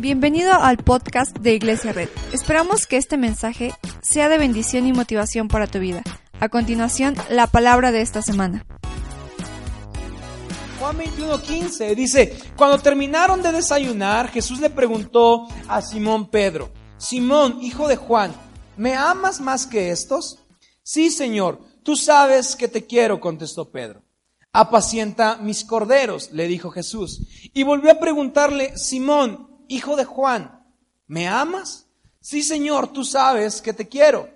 Bienvenido al podcast de Iglesia Red. Esperamos que este mensaje sea de bendición y motivación para tu vida. A continuación, la palabra de esta semana. Juan 21:15 dice, cuando terminaron de desayunar, Jesús le preguntó a Simón Pedro, Simón, hijo de Juan, ¿me amas más que estos? Sí, Señor, tú sabes que te quiero, contestó Pedro. Apacienta mis corderos, le dijo Jesús. Y volvió a preguntarle, Simón, hijo de Juan, ¿me amas? Sí, Señor, tú sabes que te quiero.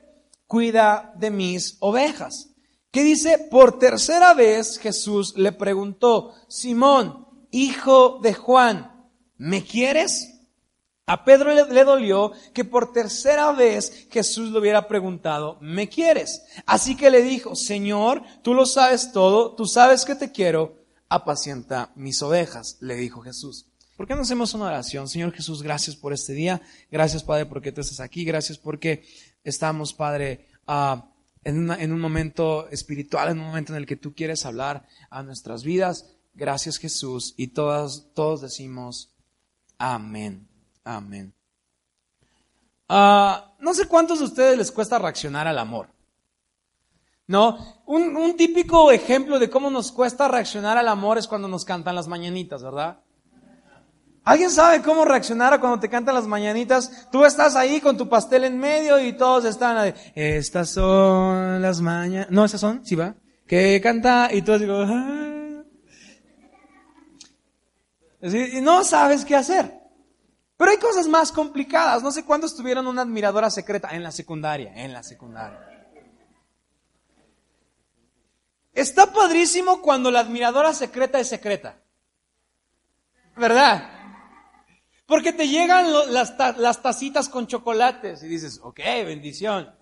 Cuida de mis ovejas. ¿Qué dice? Por tercera vez Jesús le preguntó, Simón, hijo de Juan, ¿me quieres? A Pedro le, le, dolió que por tercera vez Jesús le hubiera preguntado, ¿me quieres? Así que le dijo, Señor, tú lo sabes todo, tú sabes que te quiero, apacienta mis ovejas, le dijo Jesús. ¿Por qué no hacemos una oración? Señor Jesús, gracias por este día. Gracias, Padre, porque tú estás aquí. Gracias porque estamos, Padre, uh, en, un momento espiritual, en un momento en el que tú quieres hablar a nuestras vidas. Gracias, Jesús. Y todos, todos decimos, amén. Amén. Uh, no sé cuántos de ustedes les cuesta reaccionar al amor. No, un típico ejemplo de cómo nos cuesta reaccionar al amor es cuando nos cantan las mañanitas, ¿verdad? ¿Alguien sabe cómo reaccionar a cuando te cantan las mañanitas? Tú estás ahí con tu pastel en medio y todos están ahí. Estas son las mañanitas. No, esas son, sí va. Que canta y tú digo, ah. y no sabes qué hacer. Pero hay cosas más complicadas. No sé cuándo estuvieron una admiradora secreta en la secundaria, en la secundaria. Está padrísimo cuando la admiradora secreta es secreta. ¿Verdad? Porque te llegan las, tacitas con chocolates y dices, ok, bendición.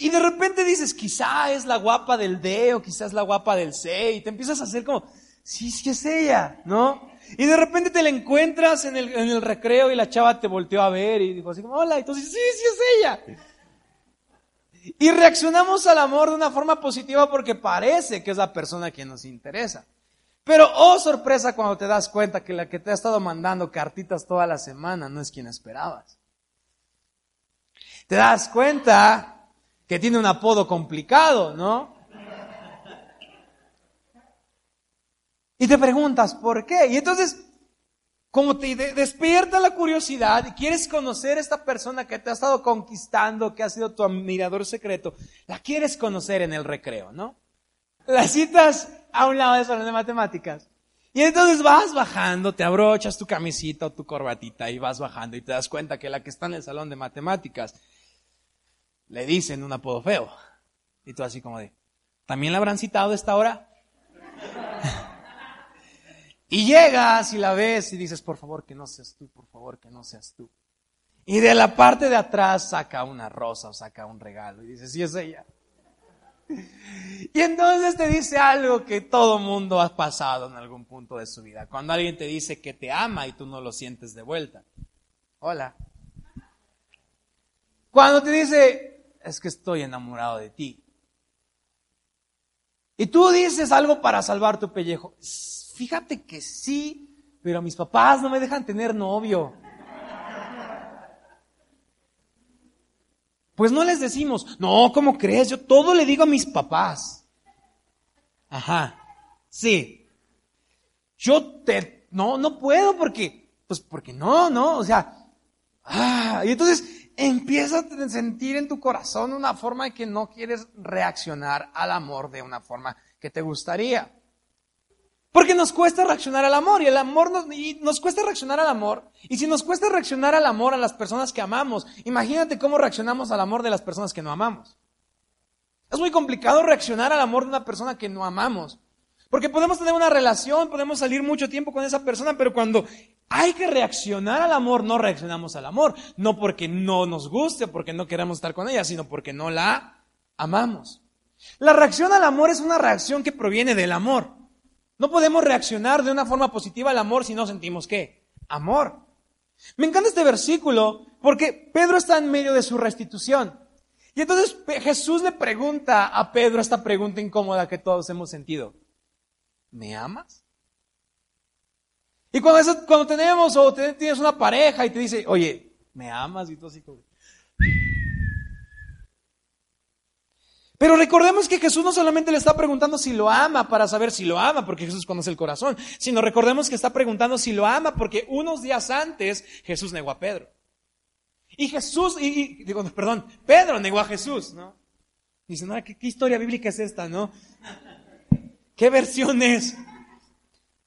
Y de repente dices, quizá es la guapa del D o quizás es la guapa del C. Y te empiezas a hacer como, sí, sí es ella, ¿no? Y de repente te la encuentras en el, en el recreo y la chava te volteó a ver y dijo así como, hola. Y tú dices, sí, sí es ella. Y reaccionamos al amor de una forma positiva porque parece que es la persona que nos interesa. Pero, oh sorpresa, cuando te das cuenta que la que te ha estado mandando cartitas toda la semana no es quien esperabas. Te das cuenta que tiene un apodo complicado, ¿no? Y te preguntas, ¿por qué? Y entonces, como te despierta la curiosidad y quieres conocer a esta persona que te ha estado conquistando, que ha sido tu admirador secreto, la quieres conocer en el recreo, ¿no? Las citas a un lado del salón de matemáticas. Y entonces vas bajando, te abrochas tu camisita o tu corbatita y vas bajando y te das cuenta que la que está en el salón de matemáticas le dicen un apodo feo. Y tú así como de, ¿también la habrán citado esta hora? y llegas y la ves y dices, por favor que no seas tú, por favor que no seas tú. Y de la parte de atrás saca una rosa o saca un regalo y dices, sí es ella. Y entonces te dice algo que todo mundo ha pasado en algún punto de su vida. Cuando alguien te dice que te ama y tú no lo sientes de vuelta. Hola. Cuando te dice, es que estoy enamorado de ti. Y tú dices algo para salvar tu pellejo. Fíjate que sí, pero mis papás no me dejan tener novio. Pues no les decimos, no, ¿cómo crees? Yo todo le digo a mis papás. Ajá, sí. Yo te, no, no puedo porque, pues porque no, no, o sea, ah, y entonces empiezas a sentir en tu corazón una forma de que no quieres reaccionar al amor de una forma que te gustaría. Porque nos cuesta reaccionar al amor y el amor nos, y nos cuesta reaccionar al amor. Y si nos cuesta reaccionar al amor a las personas que amamos, imagínate cómo reaccionamos al amor de las personas que no amamos. Es muy complicado reaccionar al amor de una persona que no amamos. Porque podemos tener una relación, podemos salir mucho tiempo con esa persona, pero cuando hay que reaccionar al amor, no reaccionamos al amor. No porque no nos guste, porque no queremos estar con ella, sino porque no la amamos. La reacción al amor es una reacción que proviene del amor. No podemos reaccionar de una forma positiva al amor si no sentimos qué? Amor. Me encanta este versículo porque Pedro está en medio de su restitución. Y entonces Jesús le pregunta a Pedro esta pregunta incómoda que todos hemos sentido. ¿Me amas? Y cuando, cuando tenemos o tienes una pareja y te dice, oye, ¿me amas? Y todo así como... Pero recordemos que Jesús no solamente le está preguntando si lo ama para saber si lo ama, porque Jesús conoce el corazón, sino recordemos que está preguntando si lo ama porque unos días antes Jesús negó a Pedro. Y Jesús, y, digo, perdón, Pedro negó a Jesús, ¿no? Dice, no, ¿qué, ¿qué, historia bíblica es esta, no? ¿Qué versión es?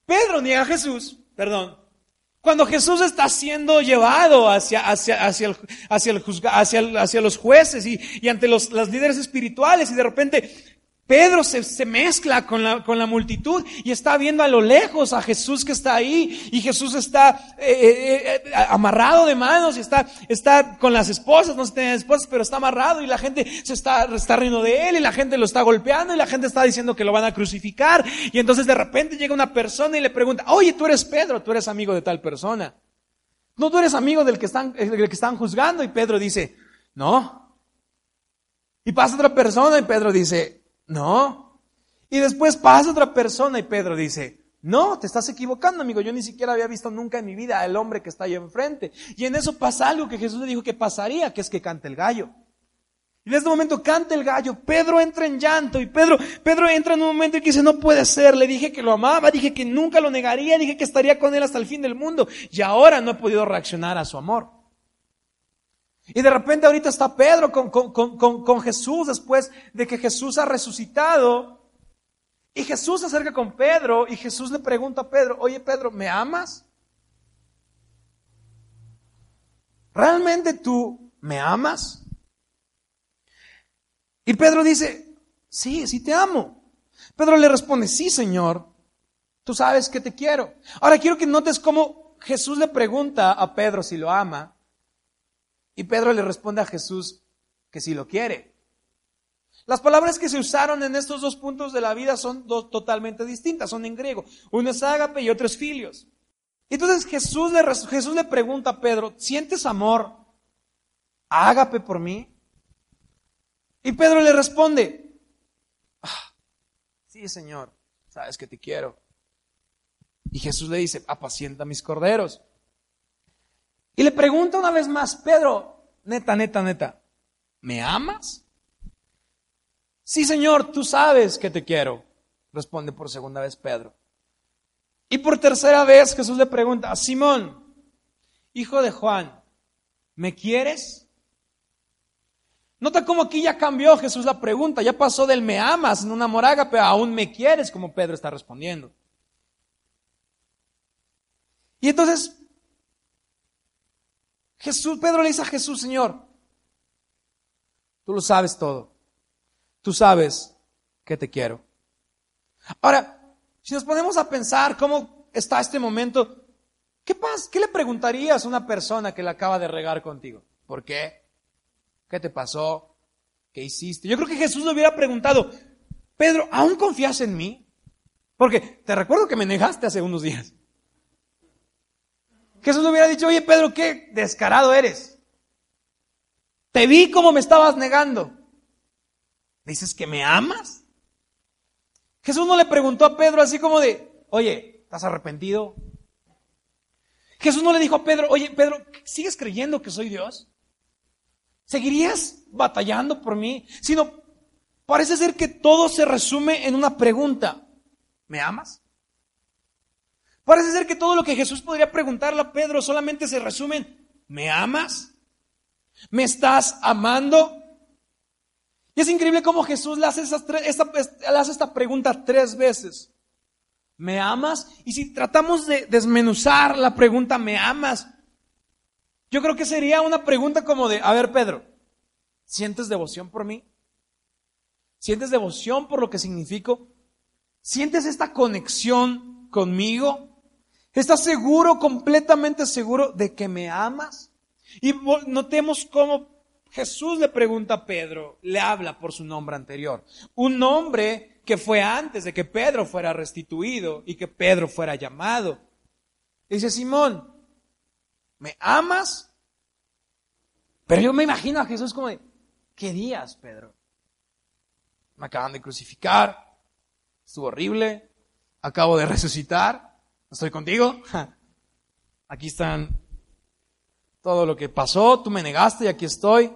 Pedro niega a Jesús, perdón, cuando Jesús está siendo llevado hacia, hacia, hacia, el, hacia, el hacia, hacia los jueces y, y ante los, los líderes espirituales y de repente Pedro se, se mezcla con la, con la, multitud y está viendo a lo lejos a Jesús que está ahí y Jesús está eh, eh, eh, amarrado de manos y está, está con las esposas, no se tiene esposas, pero está amarrado y la gente se está, está riendo de él y la gente lo está golpeando y la gente está diciendo que lo van a crucificar y entonces de repente llega una persona y le pregunta, oye, tú eres Pedro, tú eres amigo de tal persona. No, tú eres amigo del que están, del que están juzgando y Pedro dice, no. Y pasa otra persona y Pedro dice, no. Y después pasa otra persona y Pedro dice, no, te estás equivocando, amigo. Yo ni siquiera había visto nunca en mi vida al hombre que está ahí enfrente. Y en eso pasa algo que Jesús le dijo que pasaría, que es que cante el gallo. Y en este momento canta el gallo, Pedro entra en llanto y Pedro, Pedro entra en un momento y dice, no puede ser, le dije que lo amaba, dije que nunca lo negaría, dije que estaría con él hasta el fin del mundo y ahora no he podido reaccionar a su amor. Y de repente ahorita está Pedro con, con, Jesús después de que Jesús ha resucitado. Y Jesús se acerca con Pedro y Jesús le pregunta a Pedro, oye Pedro, ¿me amas? ¿Realmente tú me amas? Y Pedro dice, sí, sí te amo. Pedro le responde, sí Señor, tú sabes que te quiero. Ahora quiero que notes cómo Jesús le pregunta a Pedro si lo ama. Y Pedro le responde a Jesús que si lo quiere. Las palabras que se usaron en estos dos puntos de la vida son dos totalmente distintas, son en griego. Uno es ágape y otro es filios. Entonces Jesús le, Jesús le pregunta a Pedro, ¿sientes amor ágape por mí? Y Pedro le responde, ah, sí Señor, sabes que te quiero. Y Jesús le dice, apacienta mis corderos. Y le pregunta una vez más, Pedro, neta, neta, neta, ¿me amas? Sí, Señor, tú sabes que te quiero, responde por segunda vez Pedro. Y por tercera vez Jesús le pregunta, Simón, hijo de Juan, ¿me quieres? Nota cómo aquí ya cambió Jesús la pregunta, ya pasó del me amas en una moraga, pero aún me quieres, como Pedro está respondiendo. Y entonces Jesús, Pedro le dice a Jesús, Señor, tú lo sabes todo. Tú sabes que te quiero. Ahora, si nos ponemos a pensar cómo está este momento, ¿qué pasa? ¿Qué le preguntarías a una persona que le acaba de regar contigo? ¿Por qué? ¿Qué te pasó? ¿Qué hiciste? Yo creo que Jesús le hubiera preguntado, Pedro, ¿aún confías en mí? Porque te recuerdo que me negaste hace unos días. Jesús le hubiera dicho, oye Pedro, qué descarado eres. Te vi como me estabas negando. ¿Dices que me amas? Jesús no le preguntó a Pedro así como de, oye, ¿estás arrepentido? Jesús no le dijo a Pedro, oye Pedro, ¿sigues creyendo que soy Dios? ¿Seguirías batallando por mí? Sino, parece ser que todo se resume en una pregunta. ¿Me amas? Parece ser que todo lo que Jesús podría preguntarle a Pedro solamente se resume en, ¿me amas? ¿Me estás amando? Y es increíble cómo Jesús le hace, esta, le hace esta pregunta tres veces. ¿Me amas? Y si tratamos de desmenuzar la pregunta, ¿me amas? Yo creo que sería una pregunta como de, a ver Pedro, ¿sientes devoción por mí? ¿Sientes devoción por lo que significo? ¿Sientes esta conexión conmigo? ¿Estás seguro, completamente seguro de que me amas? Y notemos cómo Jesús le pregunta a Pedro, le habla por su nombre anterior. Un nombre que fue antes de que Pedro fuera restituido y que Pedro fuera llamado. Dice Simón, ¿me amas? Pero yo me imagino a Jesús como de, ¿qué días, Pedro? Me acaban de crucificar, estuvo horrible, acabo de resucitar. ¿Estoy contigo? Aquí están todo lo que pasó, tú me negaste y aquí estoy.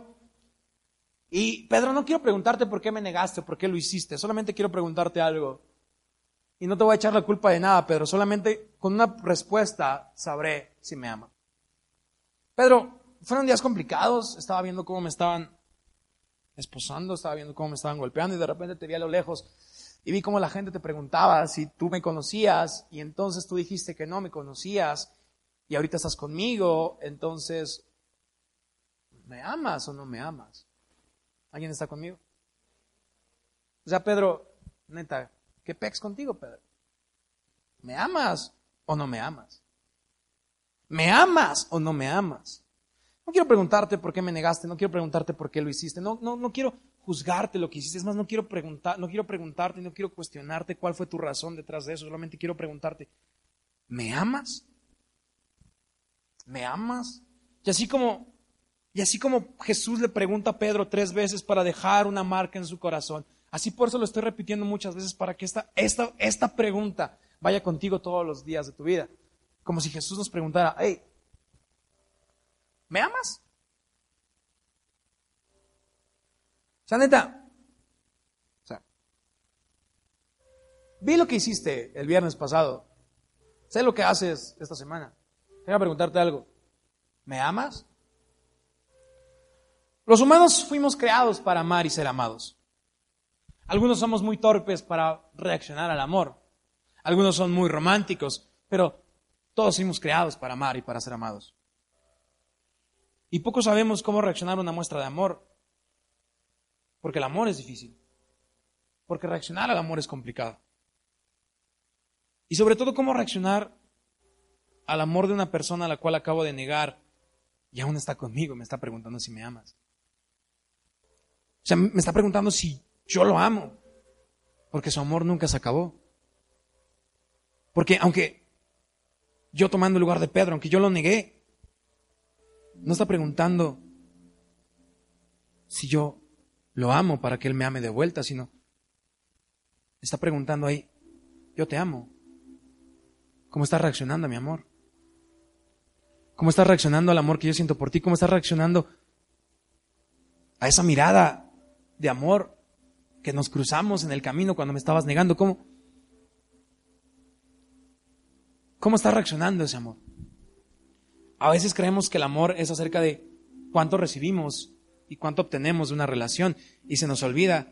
Y Pedro, no quiero preguntarte por qué me negaste por qué lo hiciste, solamente quiero preguntarte algo. Y no te voy a echar la culpa de nada, Pedro, solamente con una respuesta sabré si me ama. Pedro, fueron días complicados, estaba viendo cómo me estaban esposando, estaba viendo cómo me estaban golpeando y de repente te vi a lo lejos y vi cómo la gente te preguntaba si tú me conocías y entonces tú dijiste que no me conocías y ahorita estás conmigo, entonces, ¿me amas o no me amas? ¿Alguien está conmigo? O sea, Pedro, neta, ¿qué pex contigo, Pedro? ¿Me amas o no me amas? ¿Me amas o no me amas? No quiero preguntarte por qué me negaste, no quiero preguntarte por qué lo hiciste, no, no, no quiero juzgarte lo que hiciste, es más, no quiero preguntar, no quiero preguntarte, no quiero cuestionarte cuál fue tu razón detrás de eso, solamente quiero preguntarte, ¿me amas? ¿Me amas? Y así como y así como Jesús le pregunta a Pedro tres veces para dejar una marca en su corazón, así por eso lo estoy repitiendo muchas veces para que esta, esta, esta pregunta vaya contigo todos los días de tu vida. Como si Jesús nos preguntara, hey, ¿me amas? Sea, neta, o sea, vi lo que hiciste el viernes pasado, sé lo que haces esta semana. Quiero preguntarte algo. ¿Me amas? Los humanos fuimos creados para amar y ser amados. Algunos somos muy torpes para reaccionar al amor. Algunos son muy románticos, pero todos fuimos creados para amar y para ser amados. Y pocos sabemos cómo reaccionar a una muestra de amor, porque el amor es difícil, porque reaccionar al amor es complicado. Y sobre todo cómo reaccionar al amor de una persona a la cual acabo de negar y aún está conmigo, me está preguntando si me amas. O sea, me está preguntando si yo lo amo, porque su amor nunca se acabó. Porque aunque yo tomando el lugar de Pedro, aunque yo lo negué, no está preguntando si yo lo amo para que él me ame de vuelta, sino está preguntando ahí, yo te amo. ¿Cómo estás reaccionando a mi amor? ¿Cómo estás reaccionando al amor que yo siento por ti? ¿Cómo estás reaccionando a esa mirada de amor que nos cruzamos en el camino cuando me estabas negando. ¿Cómo? ¿Cómo está reaccionando ese amor? A veces creemos que el amor es acerca de cuánto recibimos y cuánto obtenemos de una relación y se nos olvida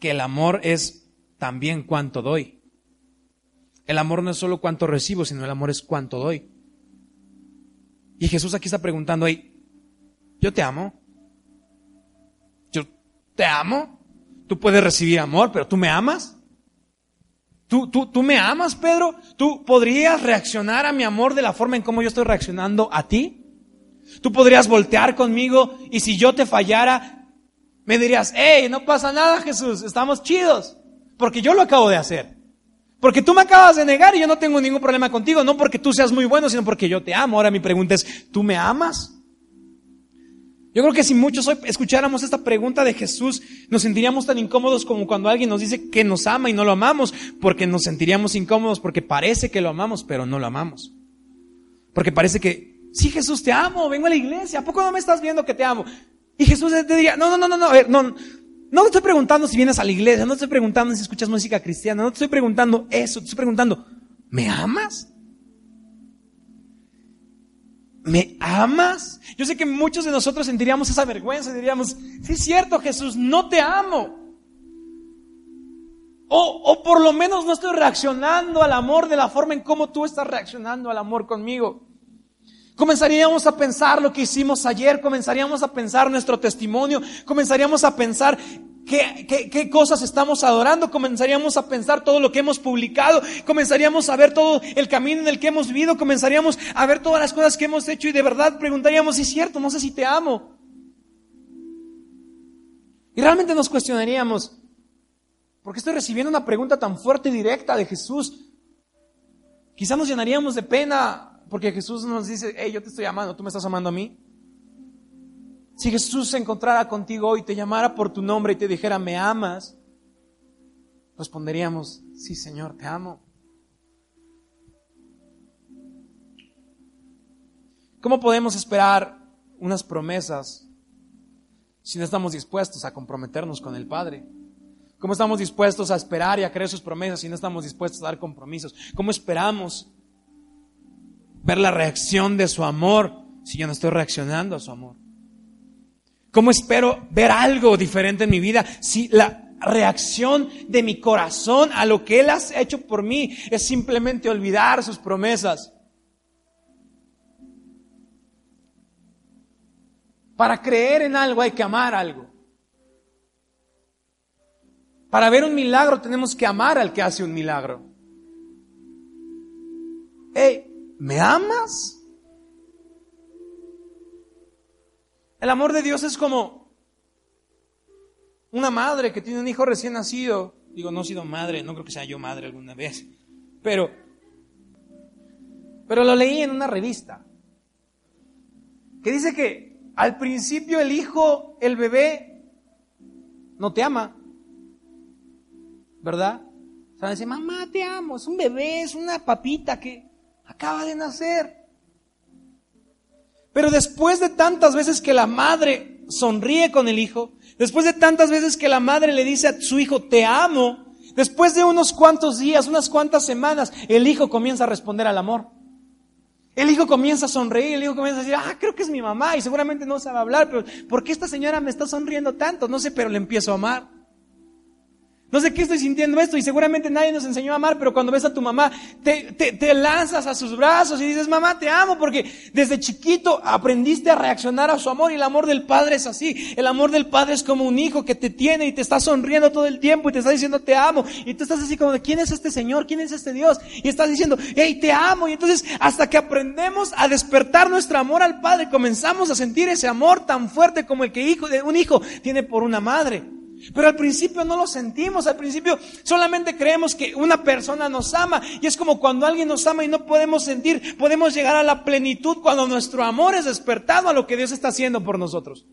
que el amor es también cuánto doy. El amor no es solo cuánto recibo, sino el amor es cuánto doy. Y Jesús aquí está preguntando ahí, yo te amo, te amo. Tú puedes recibir amor, pero tú me amas. ¿Tú, tú, tú me amas, Pedro? ¿Tú podrías reaccionar a mi amor de la forma en cómo yo estoy reaccionando a ti? ¿Tú podrías voltear conmigo y si yo te fallara, me dirías, hey, no pasa nada, Jesús, estamos chidos? Porque yo lo acabo de hacer. Porque tú me acabas de negar y yo no tengo ningún problema contigo, no porque tú seas muy bueno, sino porque yo te amo. Ahora mi pregunta es, ¿tú me amas? Yo creo que si muchos hoy escucháramos esta pregunta de Jesús, nos sentiríamos tan incómodos como cuando alguien nos dice que nos ama y no lo amamos, porque nos sentiríamos incómodos porque parece que lo amamos, pero no lo amamos. Porque parece que, sí Jesús, te amo, vengo a la iglesia, ¿a poco no me estás viendo que te amo? Y Jesús te diría, no, no, no, no, no, no, no te estoy preguntando si vienes a la iglesia, no te estoy preguntando si escuchas música cristiana, no te estoy preguntando eso, te estoy preguntando, ¿me amas? ¿me amas? Yo sé que muchos de nosotros sentiríamos esa vergüenza y diríamos, sí es cierto Jesús, no te amo. O, o por lo menos no estoy reaccionando al amor de la forma en cómo tú estás reaccionando al amor conmigo. Comenzaríamos a pensar lo que hicimos ayer, comenzaríamos a pensar nuestro testimonio, comenzaríamos a pensar ¿Qué, cosas estamos adorando? Comenzaríamos a pensar todo lo que hemos publicado, comenzaríamos a ver todo el camino en el que hemos vivido, comenzaríamos a ver todas las cosas que hemos hecho y de verdad preguntaríamos, si es cierto, no sé si te amo. Y realmente nos cuestionaríamos, ¿por qué estoy recibiendo una pregunta tan fuerte y directa de Jesús? Quizá nos llenaríamos de pena porque Jesús nos dice, hey, yo te estoy amando, tú me estás amando a mí. Si Jesús se encontrara contigo hoy, te llamara por tu nombre y te dijera, ¿me amas? Responderíamos, sí Señor, te amo. ¿Cómo podemos esperar unas promesas si no estamos dispuestos a comprometernos con el Padre? ¿Cómo estamos dispuestos a esperar y a creer sus promesas si no estamos dispuestos a dar compromisos? ¿Cómo esperamos ver la reacción de su amor si yo no estoy reaccionando a su amor? ¿Cómo espero ver algo diferente en mi vida si la reacción de mi corazón a lo que Él ha hecho por mí es simplemente olvidar sus promesas? Para creer en algo hay que amar algo. Para ver un milagro tenemos que amar al que hace un milagro. Hey, ¿me amas? El amor de Dios es como una madre que tiene un hijo recién nacido. Digo, no he sido madre, no creo que sea yo madre alguna vez. Pero, pero lo leí en una revista que dice que al principio el hijo, el bebé, no te ama. ¿Verdad? O sea, dice, mamá, te amo. Es un bebé, es una papita que acaba de nacer. Pero después de tantas veces que la madre sonríe con el hijo, después de tantas veces que la madre le dice a su hijo, te amo, después de unos cuantos días, unas cuantas semanas, el hijo comienza a responder al amor. El hijo comienza a sonreír, el hijo comienza a decir, ah, creo que es mi mamá y seguramente no sabe hablar, pero ¿por qué esta señora me está sonriendo tanto? No sé, pero le empiezo a amar. No sé qué estoy sintiendo esto y seguramente nadie nos enseñó a amar, pero cuando ves a tu mamá, te, te, lanzas a sus brazos y dices, mamá, te amo, porque desde chiquito aprendiste a reaccionar a su amor y el amor del Padre es así. El amor del Padre es como un hijo que te tiene y te está sonriendo todo el tiempo y te está diciendo, te amo. Y tú estás así como de, ¿quién es este Señor? ¿Quién es este Dios? Y estás diciendo, hey, te amo. Y entonces, hasta que aprendemos a despertar nuestro amor al Padre, comenzamos a sentir ese amor tan fuerte como el que hijo, un hijo tiene por una madre. Pero al principio no lo sentimos, al principio solamente creemos que una persona nos ama y es como cuando alguien nos ama y no podemos sentir, podemos llegar a la plenitud cuando nuestro amor es despertado a lo que Dios está haciendo por nosotros.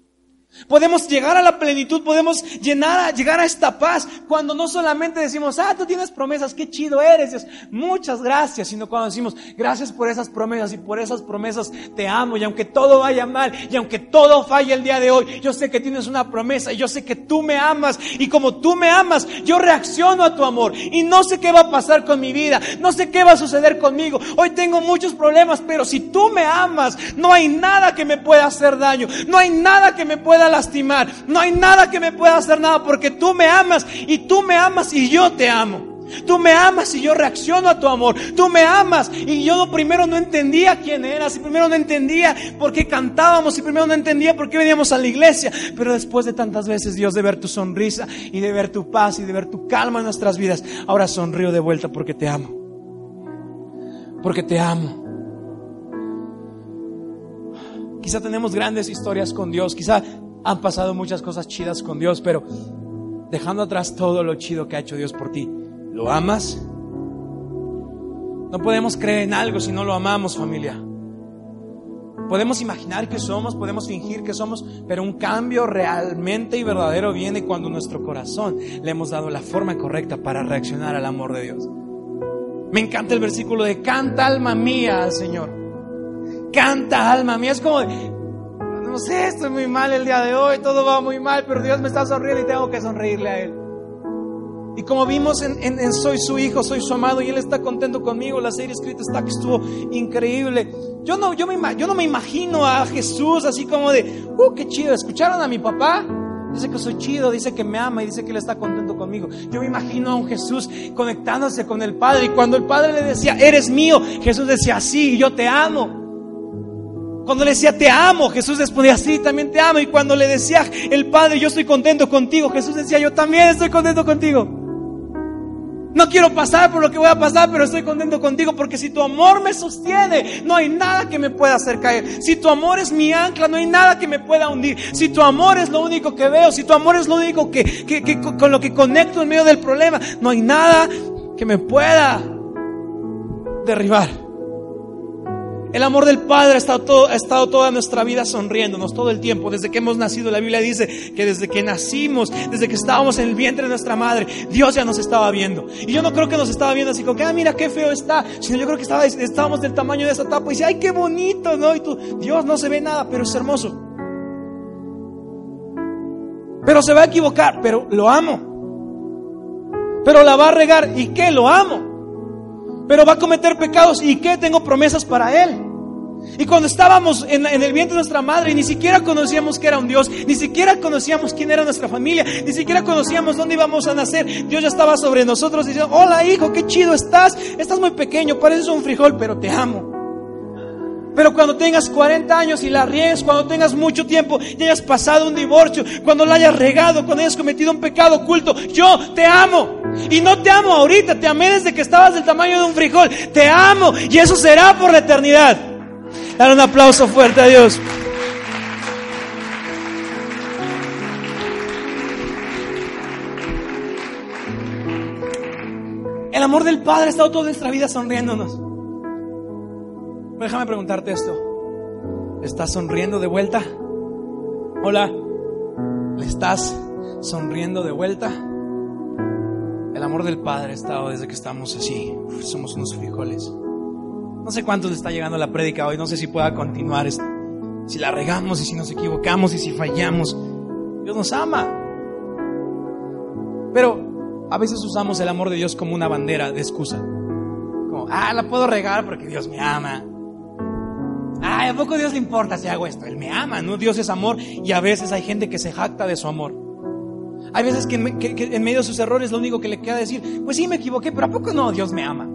Podemos llegar a la plenitud, podemos llenar llegar a esta paz cuando no solamente decimos, ah, tú tienes promesas, qué chido eres, Dios, muchas gracias, sino cuando decimos, gracias por esas promesas y por esas promesas te amo y aunque todo vaya mal y aunque todo falle el día de hoy, yo sé que tienes una promesa y yo sé que tú me amas y como tú me amas, yo reacciono a tu amor y no sé qué va a pasar con mi vida, no sé qué va a suceder conmigo, hoy tengo muchos problemas, pero si tú me amas, no hay nada que me pueda hacer daño, no hay nada que me pueda lastimar. No hay nada que me pueda hacer nada porque tú me amas y tú me amas y yo te amo. Tú me amas y yo reacciono a tu amor. Tú me amas y yo primero no entendía quién eras y primero no entendía por qué cantábamos y primero no entendía por qué veníamos a la iglesia. Pero después de tantas veces, Dios, de ver tu sonrisa y de ver tu paz y de ver tu calma en nuestras vidas, ahora sonrío de vuelta porque te amo. Porque te amo. Quizá tenemos grandes historias con Dios, quizá han pasado muchas cosas chidas con Dios, pero dejando atrás todo lo chido que ha hecho Dios por ti, ¿lo amas? No podemos creer en algo si no lo amamos, familia. Podemos imaginar que somos, podemos fingir que somos, pero un cambio realmente y verdadero viene cuando nuestro corazón le hemos dado la forma correcta para reaccionar al amor de Dios. Me encanta el versículo de canta alma mía al Señor. Canta alma mía. Es como, no sé, estoy muy mal el día de hoy, todo va muy mal, pero Dios me está sonriendo y tengo que sonreírle a Él. Y como vimos en, Soy su hijo, soy su amado y Él está contento conmigo, la serie escrita está que estuvo increíble. Yo no, yo, me, yo no me imagino a Jesús así como de, uh, qué chido, ¿escucharon a mi papá? Dice que soy chido, dice que me ama y dice que Él está contento conmigo. Yo me imagino a un Jesús conectándose con el Padre y cuando el Padre le decía, eres mío, Jesús decía, sí, yo te amo. Cuando le decía te amo, Jesús respondía sí, también te amo. Y cuando le decía el Padre, yo estoy contento contigo, Jesús decía yo también estoy contento contigo. No quiero pasar por lo que voy a pasar, pero estoy contento contigo porque si tu amor me sostiene, no hay nada que me pueda hacer caer. Si tu amor es mi ancla, no hay nada que me pueda hundir. Si tu amor es lo único que veo, si tu amor es lo único que, que con lo que conecto en medio del problema, no hay nada que me pueda derribar. El amor del Padre ha estado, todo, ha estado toda nuestra vida sonriéndonos todo el tiempo. Desde que hemos nacido, la Biblia dice que desde que nacimos, desde que estábamos en el vientre de nuestra madre, Dios ya nos estaba viendo. Y yo no creo que nos estaba viendo así como que, ah, mira qué feo está. Sino yo creo que estaba, estábamos del tamaño de esa tapa y dice, ay, qué bonito, ¿no? Y tú, Dios no se ve nada, pero es hermoso. Pero se va a equivocar, pero lo amo. Pero la va a regar, ¿y qué? Lo amo pero va a cometer pecados. ¿Y qué? Tengo promesas para él. Y cuando estábamos en, el vientre de nuestra madre, ni siquiera conocíamos que era un Dios, ni siquiera conocíamos quién era nuestra familia, ni siquiera conocíamos dónde íbamos a nacer. Dios ya estaba sobre nosotros diciendo, hola hijo, qué chido estás, estás muy pequeño, pareces un frijol, pero te amo. Pero cuando tengas 40 años y la riegues, cuando tengas mucho tiempo y hayas pasado un divorcio, cuando la hayas regado, cuando hayas cometido un pecado oculto, yo te amo. Y no te amo ahorita, te amé desde que estabas del tamaño de un frijol. Te amo y eso será por la eternidad. Dar un aplauso fuerte a Dios. El amor del Padre ha estado toda nuestra vida sonriéndonos. Déjame preguntarte esto. ¿Estás sonriendo de vuelta? Hola. ¿Le estás sonriendo de vuelta? El amor del Padre ha estado desde que estamos así. somos unos frijoles. No sé cuántos le está llegando la prédica hoy. No sé si pueda continuar. Si la regamos y si nos equivocamos y si fallamos. Dios nos ama. Pero a veces usamos el amor de Dios como una bandera de excusa. Como, ah, la puedo regar porque Dios me ama. Ay, ¿a poco Dios le importa si hago esto? Él me ama, ¿no? Dios es amor y a veces hay gente que se jacta de su amor. Hay veces que en, medio de sus errores lo único que le queda decir, pues sí me equivoqué, pero ¿a poco no Dios me ama?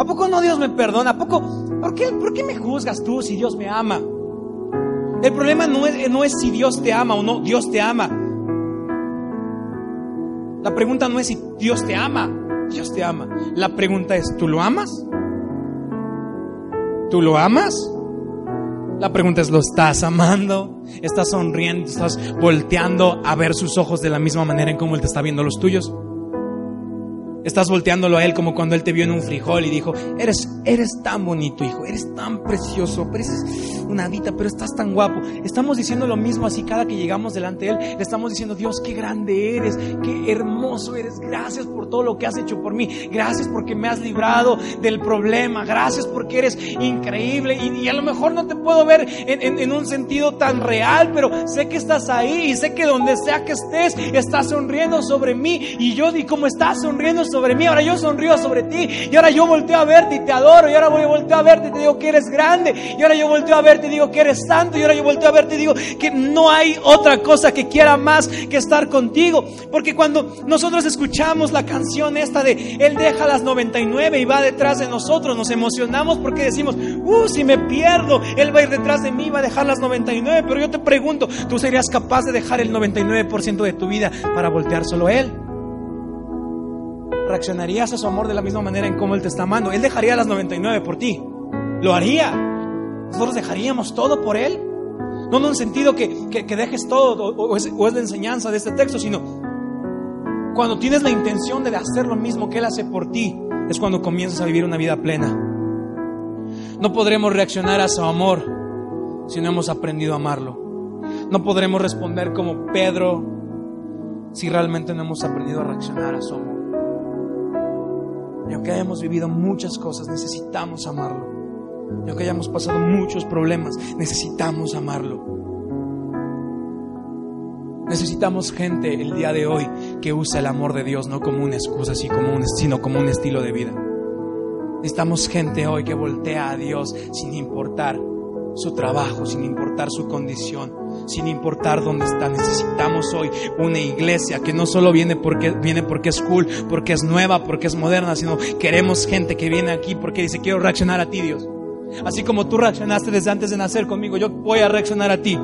¿A poco no Dios me perdona? ¿A poco? ¿Por qué, por qué me juzgas tú si Dios me ama? El problema no es, no es si Dios te ama o no, Dios te ama. La pregunta no es si Dios te ama, Dios te ama. La pregunta es, ¿tú lo amas? ¿Tú lo amas? La pregunta es, ¿lo estás amando? ¿Estás sonriendo? ¿Estás volteando a ver sus ojos de la misma manera en como Él te está viendo los tuyos? Estás volteándolo a él como cuando él te vio en un frijol y dijo, eres, eres tan bonito, hijo, eres tan precioso, pareces una adita, pero estás tan guapo. Estamos diciendo lo mismo así cada que llegamos delante de él. Le estamos diciendo, Dios, qué grande eres, qué hermoso eres. Gracias por todo lo que has hecho por mí. Gracias porque me has librado del problema. Gracias porque eres increíble. Y, a lo mejor no te puedo ver en, un sentido tan real, pero sé que estás ahí y sé que donde sea que estés, estás sonriendo sobre mí. Y yo, y como estás sonriendo sobre mí, ahora yo sonrío sobre ti. Y ahora yo volteo a verte y te adoro. Y ahora voy, volteo a verte y te digo que eres grande. Y ahora yo volteo a verte y digo que eres santo. Y ahora yo volteo a verte y digo que no hay otra cosa que quiera más que estar contigo. Porque cuando nosotros escuchamos la canción esta de Él deja las 99 y va detrás de nosotros, nos emocionamos porque decimos, uh, si me pierdo, Él va a ir detrás de mí, va a dejar las 99. Pero yo te pregunto, ¿tú serías capaz de dejar el 99% de tu vida para voltear solo a Él? Reaccionarías a su amor de la misma manera en cómo Él te está amando. Él dejaría las 99 por ti. Lo haría. Nosotros dejaríamos todo por Él. No en un sentido que, dejes todo o, es, o es la enseñanza de este texto, sino cuando tienes la intención de hacer lo mismo que Él hace por ti, es cuando comienzas a vivir una vida plena. No podremos reaccionar a su amor si no hemos aprendido a amarlo. No podremos responder como Pedro si realmente no hemos aprendido a reaccionar a su amor. Y aunque hayamos vivido muchas cosas, necesitamos amarlo. Y aunque hayamos pasado muchos problemas, necesitamos amarlo. Necesitamos gente el día de hoy que use el amor de Dios no como una excusa, sino como un estilo de vida. Necesitamos gente hoy que voltea a Dios sin importar su trabajo, sin importar su condición, sin importar dónde está. Necesitamos hoy una iglesia que no solo viene porque, viene porque es cool, porque es nueva, porque es moderna, sino queremos gente que viene aquí porque dice, quiero reaccionar a ti, Dios. Así como tú reaccionaste desde antes de nacer conmigo, yo voy a reaccionar a ti.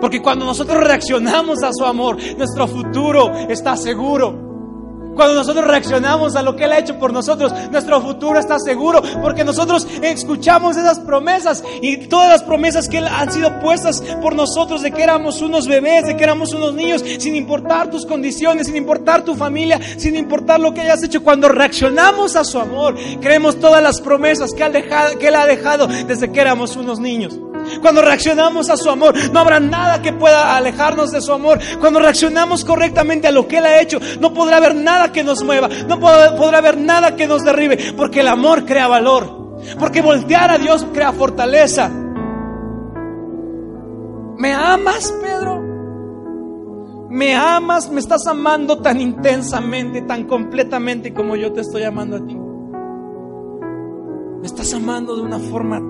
Porque cuando nosotros reaccionamos a su amor, nuestro futuro está seguro. Cuando nosotros reaccionamos a lo que Él ha hecho por nosotros, nuestro futuro está seguro porque nosotros escuchamos esas promesas y todas las promesas que han sido puestas por nosotros de que éramos unos bebés, de que éramos unos niños, sin importar tus condiciones, sin importar tu familia, sin importar lo que hayas hecho. Cuando reaccionamos a su amor, creemos todas las promesas que él ha dejado desde que éramos unos niños. Cuando reaccionamos a su amor, no habrá nada que pueda alejarnos de su amor. Cuando reaccionamos correctamente a lo que Él ha hecho, no podrá haber nada que nos mueva, no podrá haber nada que nos derribe, porque el amor crea valor, porque voltear a Dios crea fortaleza. ¿Me amas, Pedro? ¿Me amas? ¿Me estás amando tan intensamente, tan completamente como yo te estoy amando a ti? ¿Me estás amando de una forma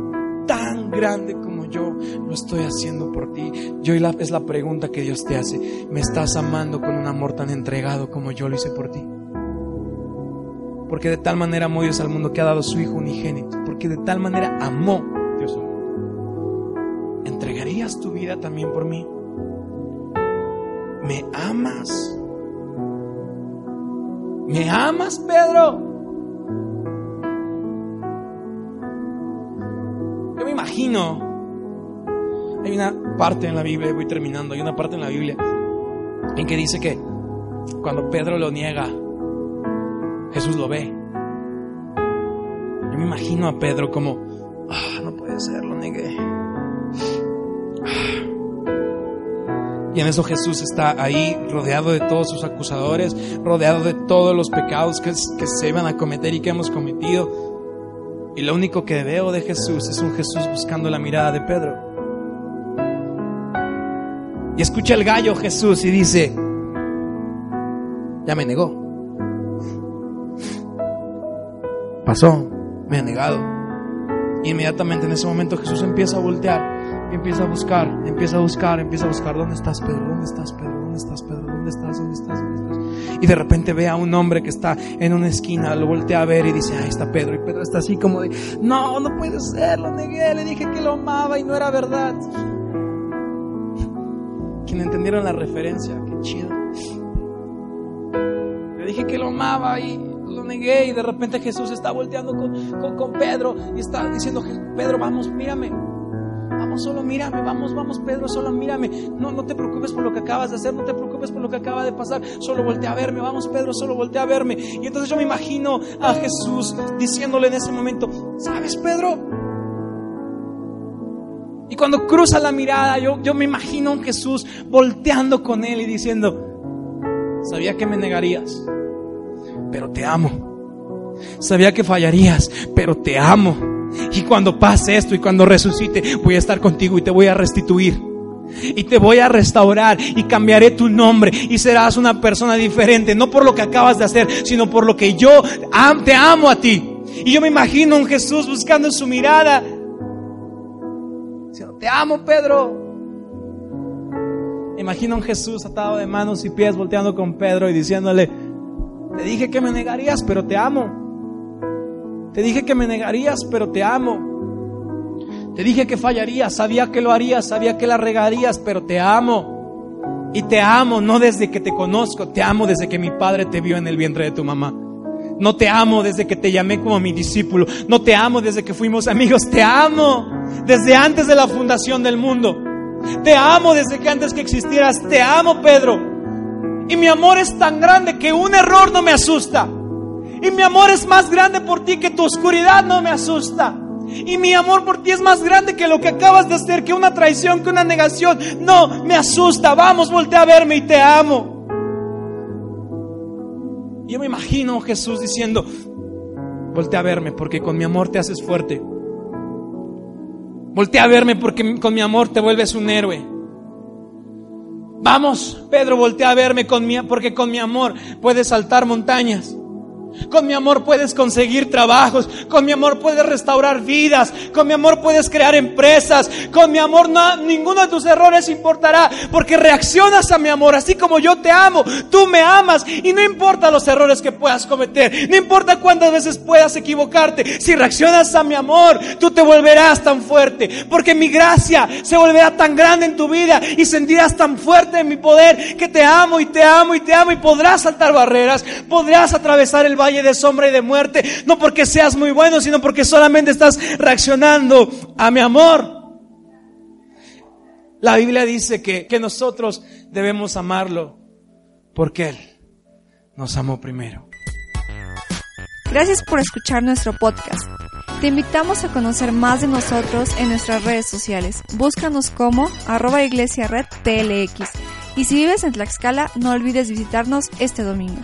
tan grande como yo lo estoy haciendo por ti. Yo es la pregunta que Dios te hace. ¿Me estás amando con un amor tan entregado como yo lo hice por ti? Porque de tal manera amó Dios al mundo que ha dado su Hijo unigénito. Porque de tal manera amó Dios al mundo. ¿Entregarías tu vida también por mí? ¿Me amas? ¿Me amas, Pedro? Yo me imagino hay una parte en la Biblia, voy terminando, hay una parte en la Biblia en que dice que cuando Pedro lo niega, Jesús lo ve. Yo me imagino a Pedro como, ah, no puede ser, lo negué. Y en eso Jesús está ahí rodeado de todos sus acusadores, rodeado de todos los pecados que, que se iban a cometer y que hemos cometido. Y lo único que veo de Jesús es un Jesús buscando la mirada de Pedro. Y escucha el gallo Jesús y dice, ya me negó. Pasó, me ha negado. Y inmediatamente en ese momento Jesús empieza a voltear empieza a buscar, empieza a buscar, empieza a buscar, ¿dónde estás Pedro? ¿Dónde estás Pedro? ¿Dónde estás Pedro? ¿Dónde estás? ¿Dónde estás? ¿Dónde estás? Y de repente ve a un hombre que está en una esquina, lo voltea a ver y dice, ahí está Pedro. Y Pedro está así como de, no, no puede ser, lo negué, le dije que lo amaba y no era verdad entendieron la referencia, qué chido. Le dije que lo amaba y lo negué y de repente Jesús está volteando con, con, Pedro y está diciendo, Pedro, vamos, mírame. Vamos, solo mírame, vamos, vamos, Pedro, solo mírame. No, no te preocupes por lo que acabas de hacer, no te preocupes por lo que acaba de pasar. Solo voltea a verme, vamos, Pedro, solo voltea a verme. Y entonces yo me imagino a Jesús diciéndole en ese momento, ¿sabes, Pedro? Y cuando cruza la mirada, yo, yo me imagino a un Jesús volteando con él y diciendo, sabía que me negarías, pero te amo. Sabía que fallarías, pero te amo. Y cuando pase esto y cuando resucite, voy a estar contigo y te voy a restituir. Y te voy a restaurar y cambiaré tu nombre y serás una persona diferente, no por lo que acabas de hacer, sino por lo que yo te amo a ti. Y yo me imagino a un Jesús buscando su mirada te amo, Pedro. Imagina un Jesús atado de manos y pies volteando con Pedro y diciéndole, te dije que me negarías, pero te amo. Te dije que me negarías, pero te amo. Te dije que fallarías, sabía que lo harías, sabía que la regarías, pero te amo. Y te amo no desde que te conozco, te amo desde que mi padre te vio en el vientre de tu mamá. No te amo desde que te llamé como mi discípulo. No te amo desde que fuimos amigos. Te amo desde antes de la fundación del mundo. Te amo desde que antes que existieras. Te amo, Pedro. Y mi amor es tan grande que un error no me asusta. Y mi amor es más grande por ti que tu oscuridad no me asusta. Y mi amor por ti es más grande que lo que acabas de hacer, que una traición, que una negación. No, me asusta. Vamos, voltea a verme y te amo. Yo me imagino Jesús diciendo, voltea a verme porque con mi amor te haces fuerte. Voltea a verme porque con mi amor te vuelves un héroe. Vamos, Pedro, voltea a verme porque con mi amor puedes saltar montañas. Con mi amor puedes conseguir trabajos. Con mi amor puedes restaurar vidas. Con mi amor puedes crear empresas. Con mi amor no, ninguno de tus errores importará. Porque reaccionas a mi amor. Así como yo te amo, tú me amas. Y no importa los errores que puedas cometer. No importa cuántas veces puedas equivocarte. Si reaccionas a mi amor, tú te volverás tan fuerte. Porque mi gracia se volverá tan grande en tu vida. Y sentirás tan fuerte en mi poder que te amo y te amo y te amo. Y podrás saltar barreras. Podrás atravesar el valle de sombra y de muerte, no porque seas muy bueno, sino porque solamente estás reaccionando a mi amor. La Biblia dice que, que nosotros debemos amarlo porque Él nos amó primero. Gracias por escuchar nuestro podcast. Te invitamos a conocer más de nosotros en nuestras redes sociales. Búscanos como arroba iglesia red TLX. Y si vives en Tlaxcala, no olvides visitarnos este domingo.